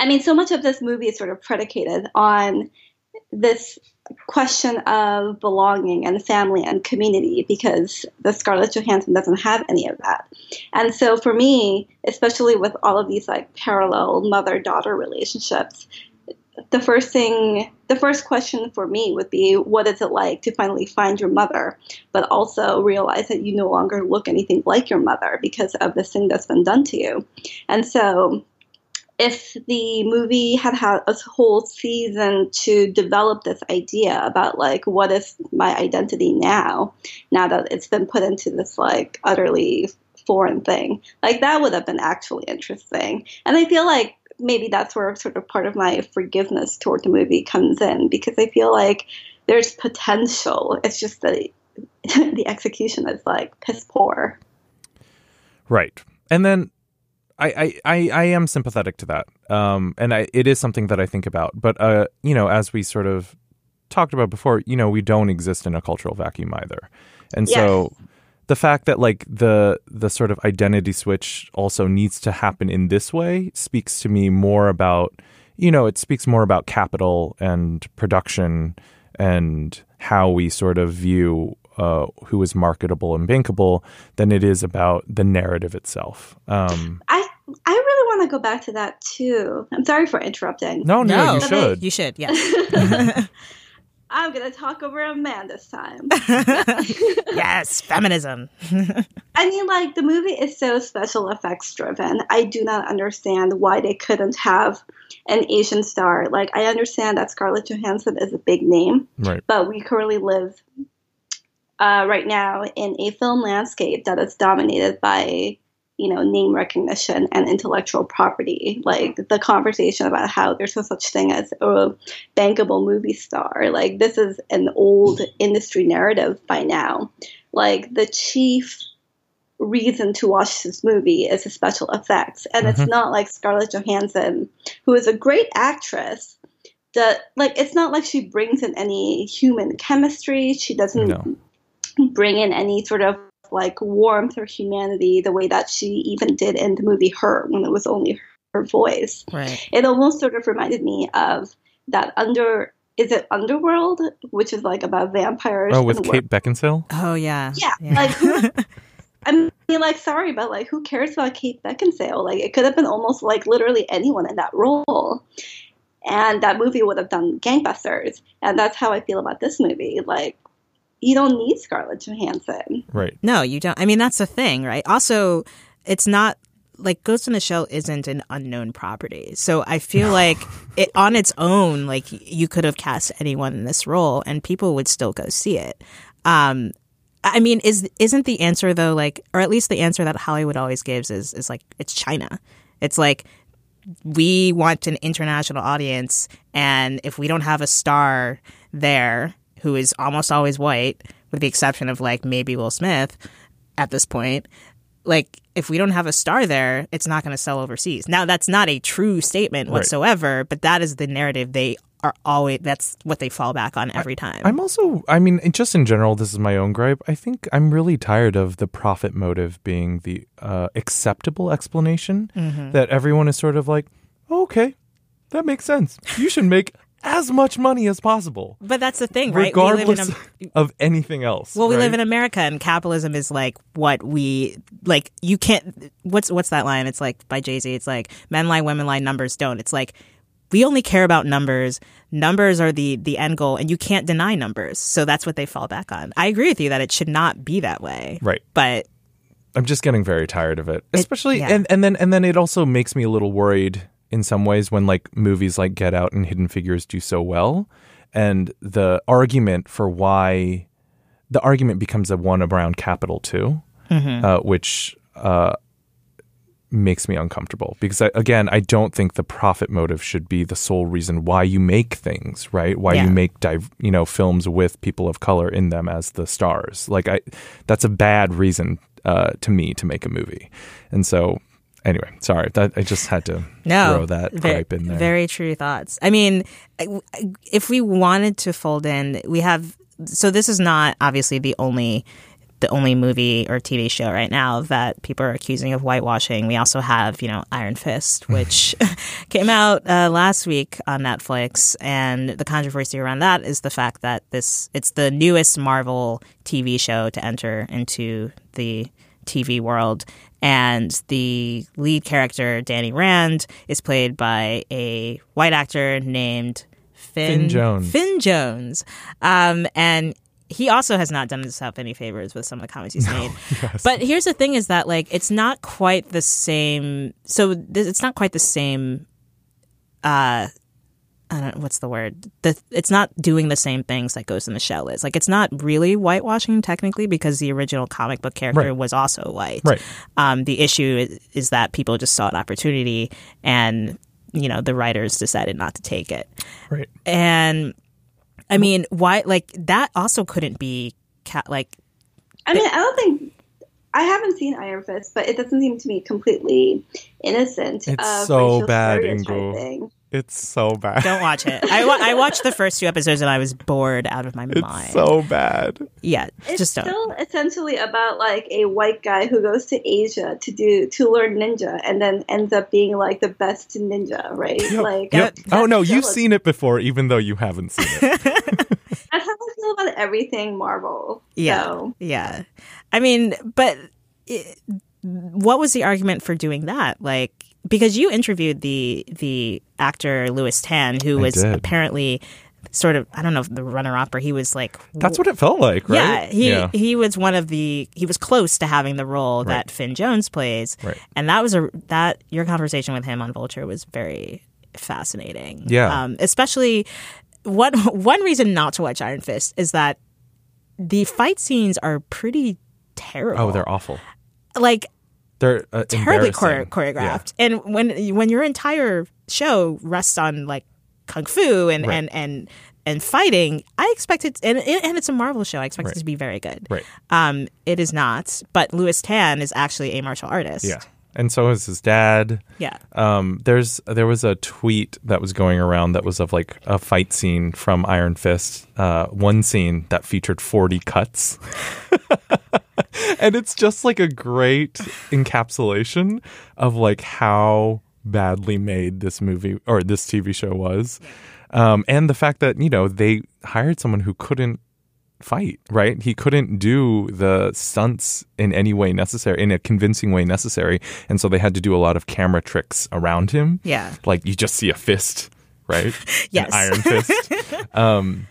I mean, so much of this movie is sort of predicated on this question of belonging and family and community because the Scarlett Johansson doesn't have any of that. And so for me, especially with all of these like parallel mother-daughter relationships, the first thing the first question for me would be what is it like to finally find your mother? But also realize that you no longer look anything like your mother because of this thing that's been done to you. And so if the movie had had a whole season to develop this idea about like what is my identity now now that it's been put into this like utterly foreign thing like that would have been actually interesting. And i feel like maybe that's where sort of part of my forgiveness toward the movie comes in because I feel like there's potential. It's just that <laughs> the execution is like piss poor. Right. And then I, I, I, I am sympathetic to that. Um, and I, it is something that I think about. But, uh, you know, as we sort of talked about before, you know, we don't exist in a cultural vacuum either. And so the fact that like the the sort of identity switch also needs to happen in this way speaks to me more about you know it speaks more about capital and production and how we sort of view uh, who is marketable and bankable than it is about the narrative itself. Um, I I really want to go back to that too. I'm sorry for interrupting. no, no, you But should. You should, yes. <laughs> <laughs> I'm gonna talk over a man this time. <laughs> yes, feminism. <laughs> I mean, like the movie is so special effects driven. I do not understand why they couldn't have an Asian star. Like I understand that Scarlett Johansson is a big name, Right. but we currently live uh, right now in a film landscape that is dominated by you know name recognition and intellectual property. Like the conversation about how there's no such thing as a bankable movie star. Like this is an old industry narrative by now. Like the chief reason to watch this movie is the special effects. And Mm-hmm. it's not like scarlett johansson who is a great actress that like it's not like she brings in any human chemistry. She doesn't No. bring in any sort of like warmth or humanity the way that she even did in the movie Her when it was only her voice. Right. It almost sort of reminded me of that under is it Underworld, which is like about vampires. Oh, with Kate Beckinsale. Oh yeah. yeah, like who, <laughs> I mean, like sorry, but like who cares about Kate Beckinsale? Like it could have been almost like literally anyone in that role, and that movie would have done gangbusters. And that's how I feel about this movie. Like you don't need Scarlett Johansson. Right. No, you don't. I mean, that's the thing, right? Also, it's not like Ghost in the Shell isn't an unknown property. So I feel like it on its own, like you could have cast anyone in this role and people would still go see it. Um, I mean, is isn't the answer though like, or at least the answer that Hollywood always gives is is like it's China. It's like we want an international audience, and if we don't have a star there who is almost always white, with the exception of like maybe Will Smith at this point, like if we don't have a star there, it's not going to sell overseas. Now that's not a true statement Right. whatsoever, but that is the narrative they are always. That's what they fall back on every time. I'm also, I mean, just in general, this is my own gripe. I think I'm really tired of the profit motive being the uh, acceptable explanation Mm-hmm. that everyone is sort of like, oh, okay, that makes sense. You should make as much money as possible, but that's the thing, right? We live in regardless a, <laughs> of anything else. Well, we live in America, and capitalism is like what we like. You can't. What's what's that line? It's like by Jay Z. It's like men lie, women lie, numbers don't. It's like we only care about numbers. Numbers are the the end goal, and you can't deny numbers. So that's what they fall back on. I agree with you that it should not be that way. Right. But I'm just getting very tired of it. Especially yeah. and, and then and then it also makes me a little worried in some ways when like movies like Get Out and Hidden Figures do so well. And the argument for why the argument becomes a one around capital too, uh, which uh, makes me uncomfortable. Because I, again I don't think the profit motive should be the sole reason why you make things right? Why Yeah. you make div- you know films with people of color in them as the stars. Like I that's a bad reason uh, to me to make a movie. And so anyway sorry that I just had to no, throw that ve- gripe in there Very true thoughts. I mean, if we wanted to fold in, we have. So this is not obviously the only the only movie or TV show right now that people are accusing of whitewashing. We also have, you know, Iron Fist, <laughs> which <laughs> came out uh, last week on Netflix, and the controversy around that is the fact that this it's the newest Marvel TV show to enter into the TV world. And the lead character, Danny Rand, is played by a white actor named Finn, Finn Jones. Finn Jones. Um, and he also has not done himself any favors with some of the comments he's <laughs> made. But here's the thing is that like it's not quite the same so th- it's not quite the same uh I don't what's the word. The it's not doing the same things that Ghost in the Shell is. Like it's not really whitewashing technically because the original comic book character Right. was also white. Right. Um, the issue is, is that people just saw an opportunity and you know the writers decided not to take it. right And I mean, why like that also couldn't be ca- like I mean, I don't think I haven't seen Iron Fist, but it doesn't seem to me completely innocent. It's of so racial bad, Inkoo. Stereotyping. it's so bad don't watch it. I wa- I watched the first two episodes and I was bored out of my mind. it's so bad yeah, It's just don't. still essentially about like a white guy who goes to Asia to do to learn ninja, and then ends up being like the best ninja, right? Like, yep that's oh no you've a- seen it before even though you haven't seen it That's <laughs> how I feel about everything Marvel. Yeah. So. Yeah. I mean, but it, what was the argument for doing that? Like because you interviewed the the actor Lewis Tan who I was did. apparently sort of I don't know if the runner up or he was like that's what it felt like right Yeah, he he was one of the he was close to having the role Right. that Finn Jones plays. Right. And that was a that your conversation with him on Vulture was very fascinating. Yeah. Um, especially one one reason not to watch Iron Fist is that the fight scenes are pretty terrible. Oh, they're awful. like They're uh, terribly chore- choreographed. And when when your entire show rests on like kung fu and Right. and and and fighting, I expect it, and and it's a Marvel show. I expect Right. it to be very good. Right. Um, it is not, but Lewis Tan is actually a martial artist. Yeah. And so is his dad. Yeah. Um, there's there was a tweet that was going around that was of like a fight scene from Iron Fist. Uh, one scene that featured 40 cuts, <laughs> <laughs> and it's just like a great encapsulation of like how badly made this movie or this TV show was, um, and the fact that you know they hired someone who couldn't fight, right? He couldn't do the stunts in any way necessary, in a convincing way necessary. And so they had to do a lot of camera tricks around him. Yeah. Like you just see a fist, right? <laughs> Yes. An iron fist. <laughs> um,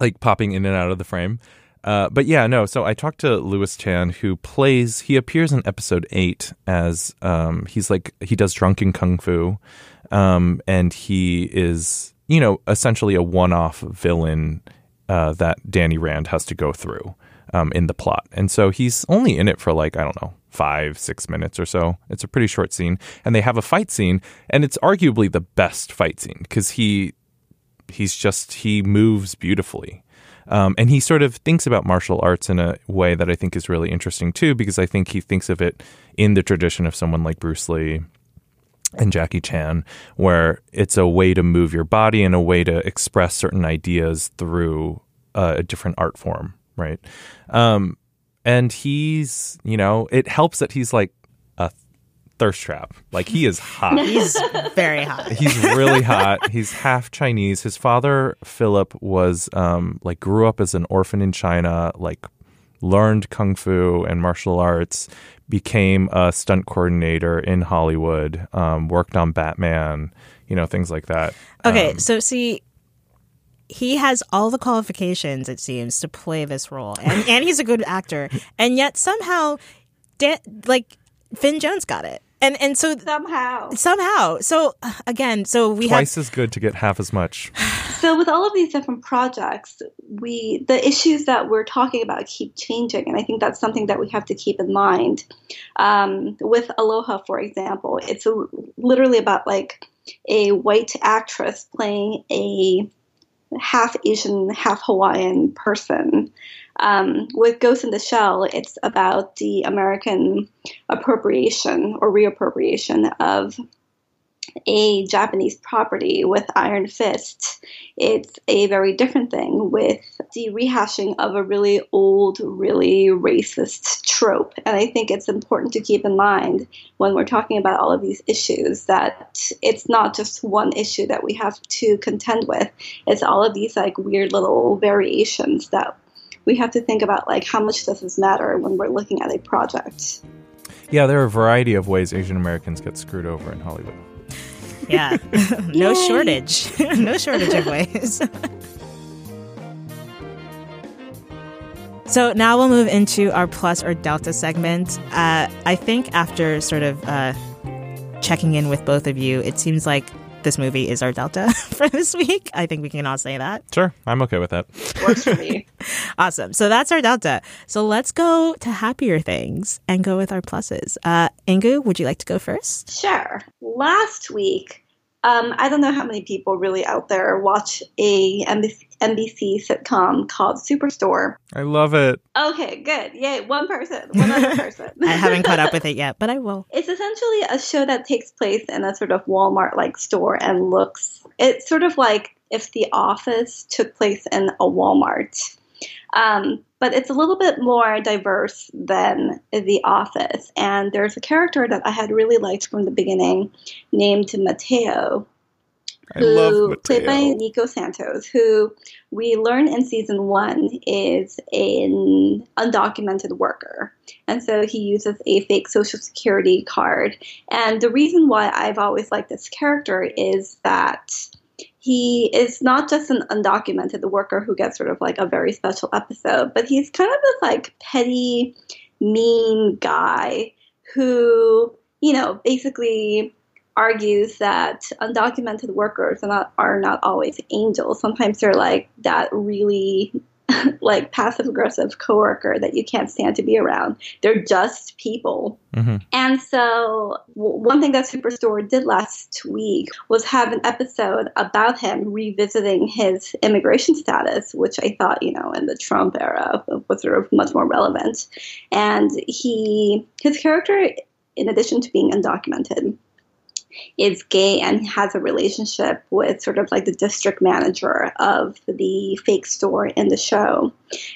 like popping in and out of the frame. Uh, but yeah, no. So I talked to Lewis Tan, who plays. He appears in episode eight as um, he's like he does drunken kung fu, um, and he is you know essentially a one-off villain uh, that Danny Rand has to go through um, in the plot, and so he's only in it for like I don't know five six minutes or so. It's a pretty short scene, and they have a fight scene, and it's arguably the best fight scene because he he's just he moves beautifully. Um, and he sort of thinks about martial arts in a way that I think is really interesting too, because I think he thinks of it in the tradition of someone like Bruce Lee and Jackie Chan, where it's a way to move your body and a way to express certain ideas through uh, a different art form, right? Um, and he's, you know, it helps that he's like thirst trap. Like he is hot. <laughs> He's very hot. He's really hot. He's half Chinese. His father, Philip, was um, like grew up as an orphan in China, like learned kung fu and martial arts, became a stunt coordinator in Hollywood, um, worked on Batman, you know, things like that. Okay, Um, so see, he has all the qualifications, it seems, to play this role, and and he's a good actor, and yet somehow, like Finn Jones got it, and and so somehow, somehow, so again, so we have twice as good to get half as much. <sighs> So with all of these different projects, we the issues that we're talking about keep changing, and I think that's something that we have to keep in mind. Um, with Aloha, for example, it's a, literally about like a white actress playing a half Asian, half Hawaiian person. Um, with Ghost in the Shell, it's about the American appropriation or reappropriation of a Japanese property with Iron Fist. It's a very different thing with the rehashing of a really old, really racist trope. And I think it's important to keep in mind when we're talking about all of these issues that it's not just one issue that we have to contend with. It's all of these like weird little variations that we have to think about like how much does this matter when we're looking at a project. Yeah, there are a variety of ways Asian Americans get screwed over in Hollywood. yeah, <laughs> no shortage, <laughs> no shortage of ways. So now we'll move into our plus or delta segment. Uh, I think after sort of uh, checking in with both of you, it seems like this movie is our delta <laughs> for this week. I think we can all say that. Sure, I'm okay with that. Works for me. <laughs> awesome. So that's our delta. So let's go to happier things and go with our pluses. Uh, Inkoo, would you like to go first? Sure. Last week, um, I don't know how many people really out there watch a NBC, NBC sitcom called Superstore. I love it. Okay, good. Yay, one person, one other <laughs> person. I haven't caught up <laughs> with it yet, but I will. It's essentially a show that takes place in a sort of Walmart like store and looks, it's sort of like if The Office took place in a Walmart. Um, but it's a little bit more diverse than The Office. And there's a character that I had really liked from the beginning named Mateo. I love Who, played by Nico Santos, who we learn in season one is an undocumented worker. And so he uses a fake social security card. And the reason why I've always liked this character is that he is not just an undocumented worker who gets sort of like a very special episode, but he's kind of this like petty, mean guy who, you know, basically argues that undocumented workers are not are not always angels. Sometimes they're like that really <laughs> like passive aggressive coworker that you can't stand to be around. They're just people. Mm-hmm. And so, w- one thing that Superstore did last week was have an episode about him revisiting his immigration status, which I thought, you know, in the Trump era was sort of much more relevant. And he, his character, in addition to being undocumented, is gay and has a relationship with sort of like the district manager of the fake store in the show.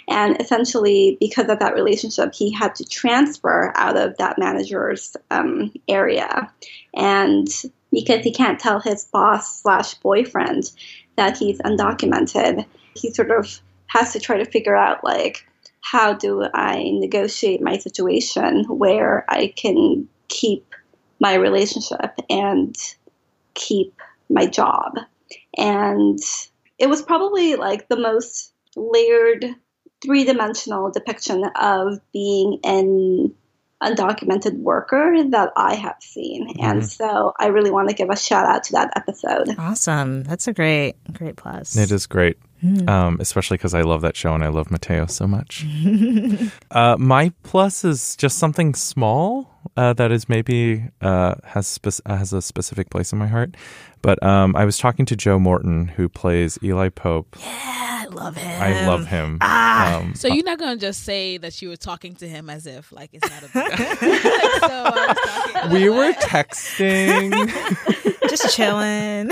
And essentially, because of that relationship, he had to transfer out of that manager's um, area. And because he can't tell his boss slash boyfriend that he's undocumented, he sort of has to try to figure out like, how do I negotiate my situation where I can keep my relationship and keep my job. And it was probably like the most layered, three dimensional depiction of being an undocumented worker that I have seen. Mm-hmm. And so I really want to give a shout out to that episode. Awesome. That's a great, great plus. It is great. Mm. Um, especially because I love that show and I love Mateo so much. <laughs> uh, my plus is just something small uh, that is maybe uh, has spe- has a specific place in my heart. But um, I was talking to Joe Morton, who plays Eli Pope. Yeah, I love him. I love him. Ah. Um, so you're not gonna just say that you were talking to him as if like it's not a <laughs> big <laughs> so we were texting, just chilling.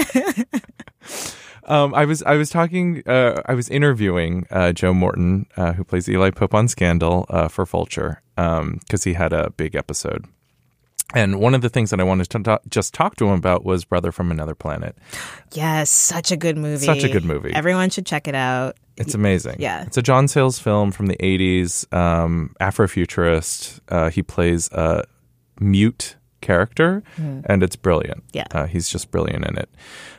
Um, I was I was talking uh, I was interviewing uh, Joe Morton, uh, who plays Eli Pope on Scandal uh, for Vulture, because um, he had a big episode. And one of the things that I wanted to talk, just talk to him about was Brother from Another Planet. Yes, such a good movie. Such a good movie. Everyone should check it out. It's amazing. Yeah. It's a John Sayles film from the 80s, um, Afrofuturist. Uh, he plays a mute character, mm. and it's brilliant. Yeah, uh, he's just brilliant in it.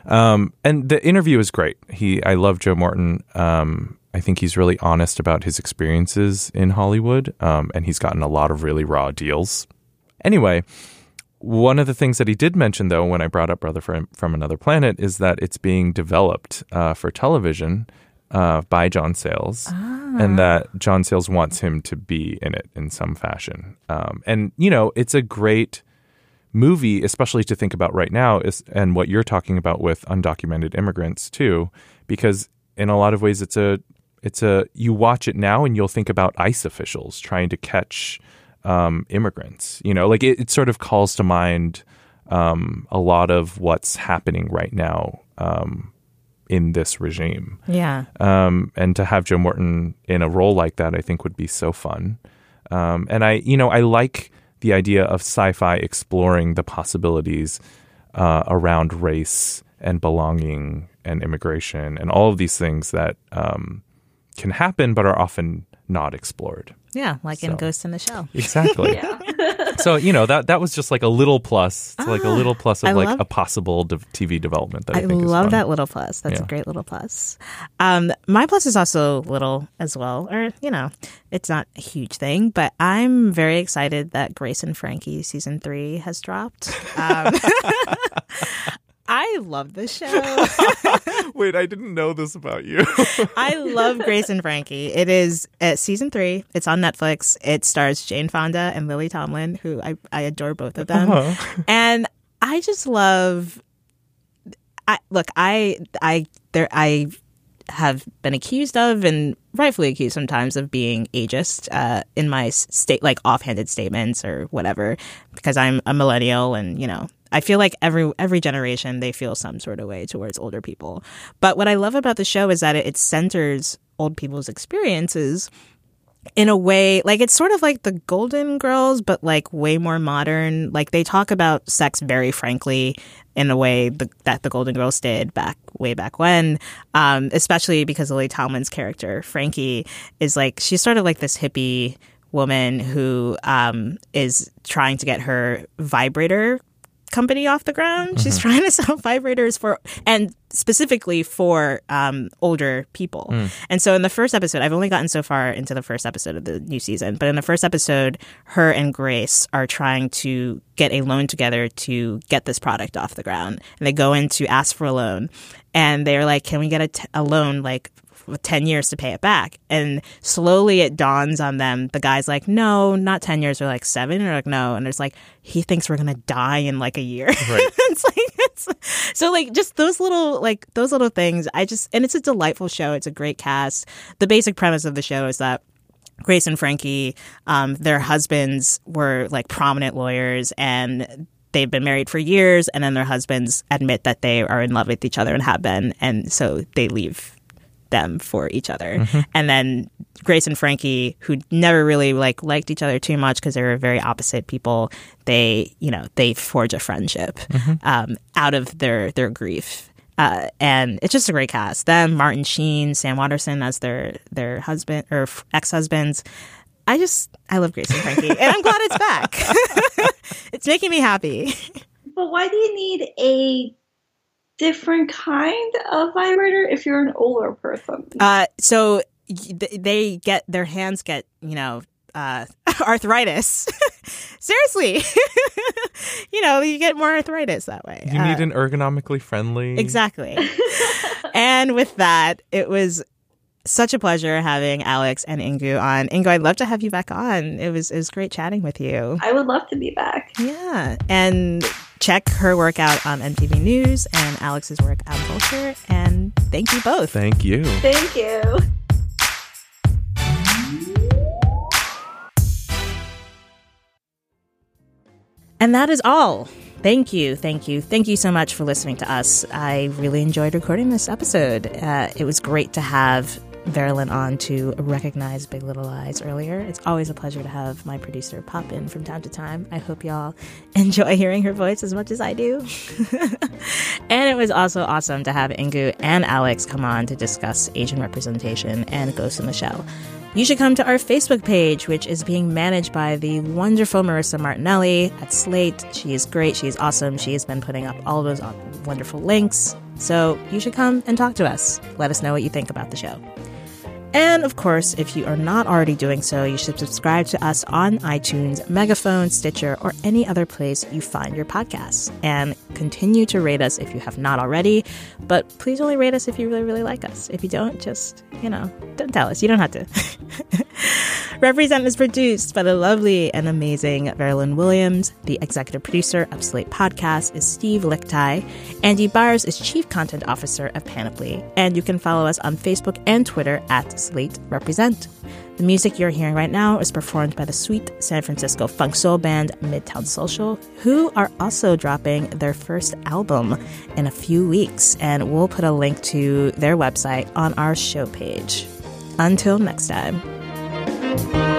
Um, and the interview is great. He, I love Joe Morton. Um, I think he's really honest about his experiences in Hollywood, um, and he's gotten a lot of really raw deals. Anyway, one of the things that he did mention, though, when I brought up Brother from, from Another Planet, is that it's being developed uh, for television uh, by John Sayles, ah. and that John Sayles wants him to be in it in some fashion. Um, and you know, it's a great movie, especially to think about right now, is and what you're talking about with undocumented immigrants too, because in a lot of ways it's a it's a you watch it now and you'll think about ICE officials trying to catch um, immigrants. You know, like it, it, sort of calls to mind um, a lot of what's happening right now um, in this regime. Yeah. Um, and to have Joe Morton in a role like that, I think would be so fun. Um, and I, you know, I like the idea of sci-fi exploring the possibilities uh, around race and belonging and immigration and all of these things that um, can happen but are often not explored. Yeah, like so. in Ghost in the Shell. Exactly. <laughs> yeah. so you know that that was just like a little plus, ah, like a little plus of I like love, a possible de- TV development. That I, I love that little plus. That's yeah. a great little plus. Um, my plus is also little as well, or you know, it's not a huge thing, but I'm very excited that Grace and Frankie season three has dropped. Um, <laughs> <laughs> I love this show. <laughs> Wait, I didn't know this about you. <laughs> I love Grace and Frankie. It is at season three. It's on Netflix. It stars Jane Fonda and Lily Tomlin, who I, I adore both of them. Uh-huh. <laughs> And I just love. I look. I I there I have been accused of and rightfully accused sometimes of being ageist uh, in my state like offhanded statements or whatever because I'm a millennial and you know I feel like every every generation they feel some sort of way towards older people. But what I love about the show is that it, centers old people's experiences in a way like it's sort of like the golden girls but like way more modern like they talk about sex very frankly in a way the, that the golden girls did back way back when um, especially because lily tomlin's character frankie is like she's sort of like this hippie woman who um, is trying to get her vibrator company off the ground. Mm-hmm. She's trying to sell <laughs> vibrators for, and specifically for um, older people. Mm. And so in the first episode, I've only gotten so far into the first episode of the new season, but in the first episode, her and Grace are trying to get a loan together to get this product off the ground. And they go in to ask for a loan. And they're like, can we get a, t- a loan like with 10 years to pay it back. And slowly it dawns on them. The guy's like, no, not 10 years. They're like, seven. They're like, no. And it's like, he thinks we're going to die in like a year. Right. <laughs> it's like, it's, so like just those little, like those little things. I just, and it's a delightful show. It's a great cast. The basic premise of the show is that Grace and Frankie, um, their husbands were like prominent lawyers and they've been married for years and then their husbands admit that they are in love with each other and have been and so they leave them for each other Mm-hmm. and then grace and frankie who never really like liked each other too much because they were very opposite people they you know they forge a friendship Mm-hmm. um, out of their their grief uh, and it's just a great cast. Them, Martin Sheen, Sam Waterston as their their husband or ex husbands. I just I love Grace and Frankie, and I'm glad it's back. <laughs> it's making me happy. <laughs> But why do you need a different kind of vibrator if you're an older person? Uh, so th- they get their hands get you know uh, <laughs> arthritis. <laughs> Seriously, <laughs> you know you get more arthritis that way. You Uh, need an ergonomically friendly. Exactly. and with that, it was such a pleasure having Alex and Inkoo on. Inkoo, I'd love to have you back on. It was it was great chatting with you. I would love to be back. Yeah. And check her work out on MTV News and Alex's work on Vulture. And thank you both. Thank you. Thank you. And that is all. Thank you, thank you, thank you so much for listening to us. I really enjoyed recording this episode. Uh, it was great to have Veralyn on to recognize Big Little Lies earlier. It's always a pleasure to have my producer pop in from time to time. I hope y'all <laughs> enjoy hearing her voice as much as I do. <laughs> and it was also awesome to have Inkoo and Alex come on to discuss Asian representation and Ghost in the Shell. You should come to our Facebook page, which is being managed by the wonderful Marissa Martinelli at Slate. She is great. She's awesome. She has been putting up all those wonderful links. So you should come and talk to us. Let us know what you think about the show. And of course, if you are not already doing so, you should subscribe to us on iTunes, Megaphone, Stitcher, or any other place you find your podcasts. And continue to rate us if you have not already. But please only rate us if you really, really like us. If you don't, just, you know, don't tell us. You don't have to. <laughs> Represent is produced by the lovely and amazing Veralyn Williams. The executive producer of Slate Podcast is Steve Lickteig. Andy Bowers is Chief Content Officer of Panoply. And you can follow us on Facebook and Twitter at Slate Represent. The music you're hearing right now is performed by the sweet San Francisco funk soul band Midtown Social, who are also dropping their first album in a few weeks. And we'll put a link to their website on our show page. Until next time.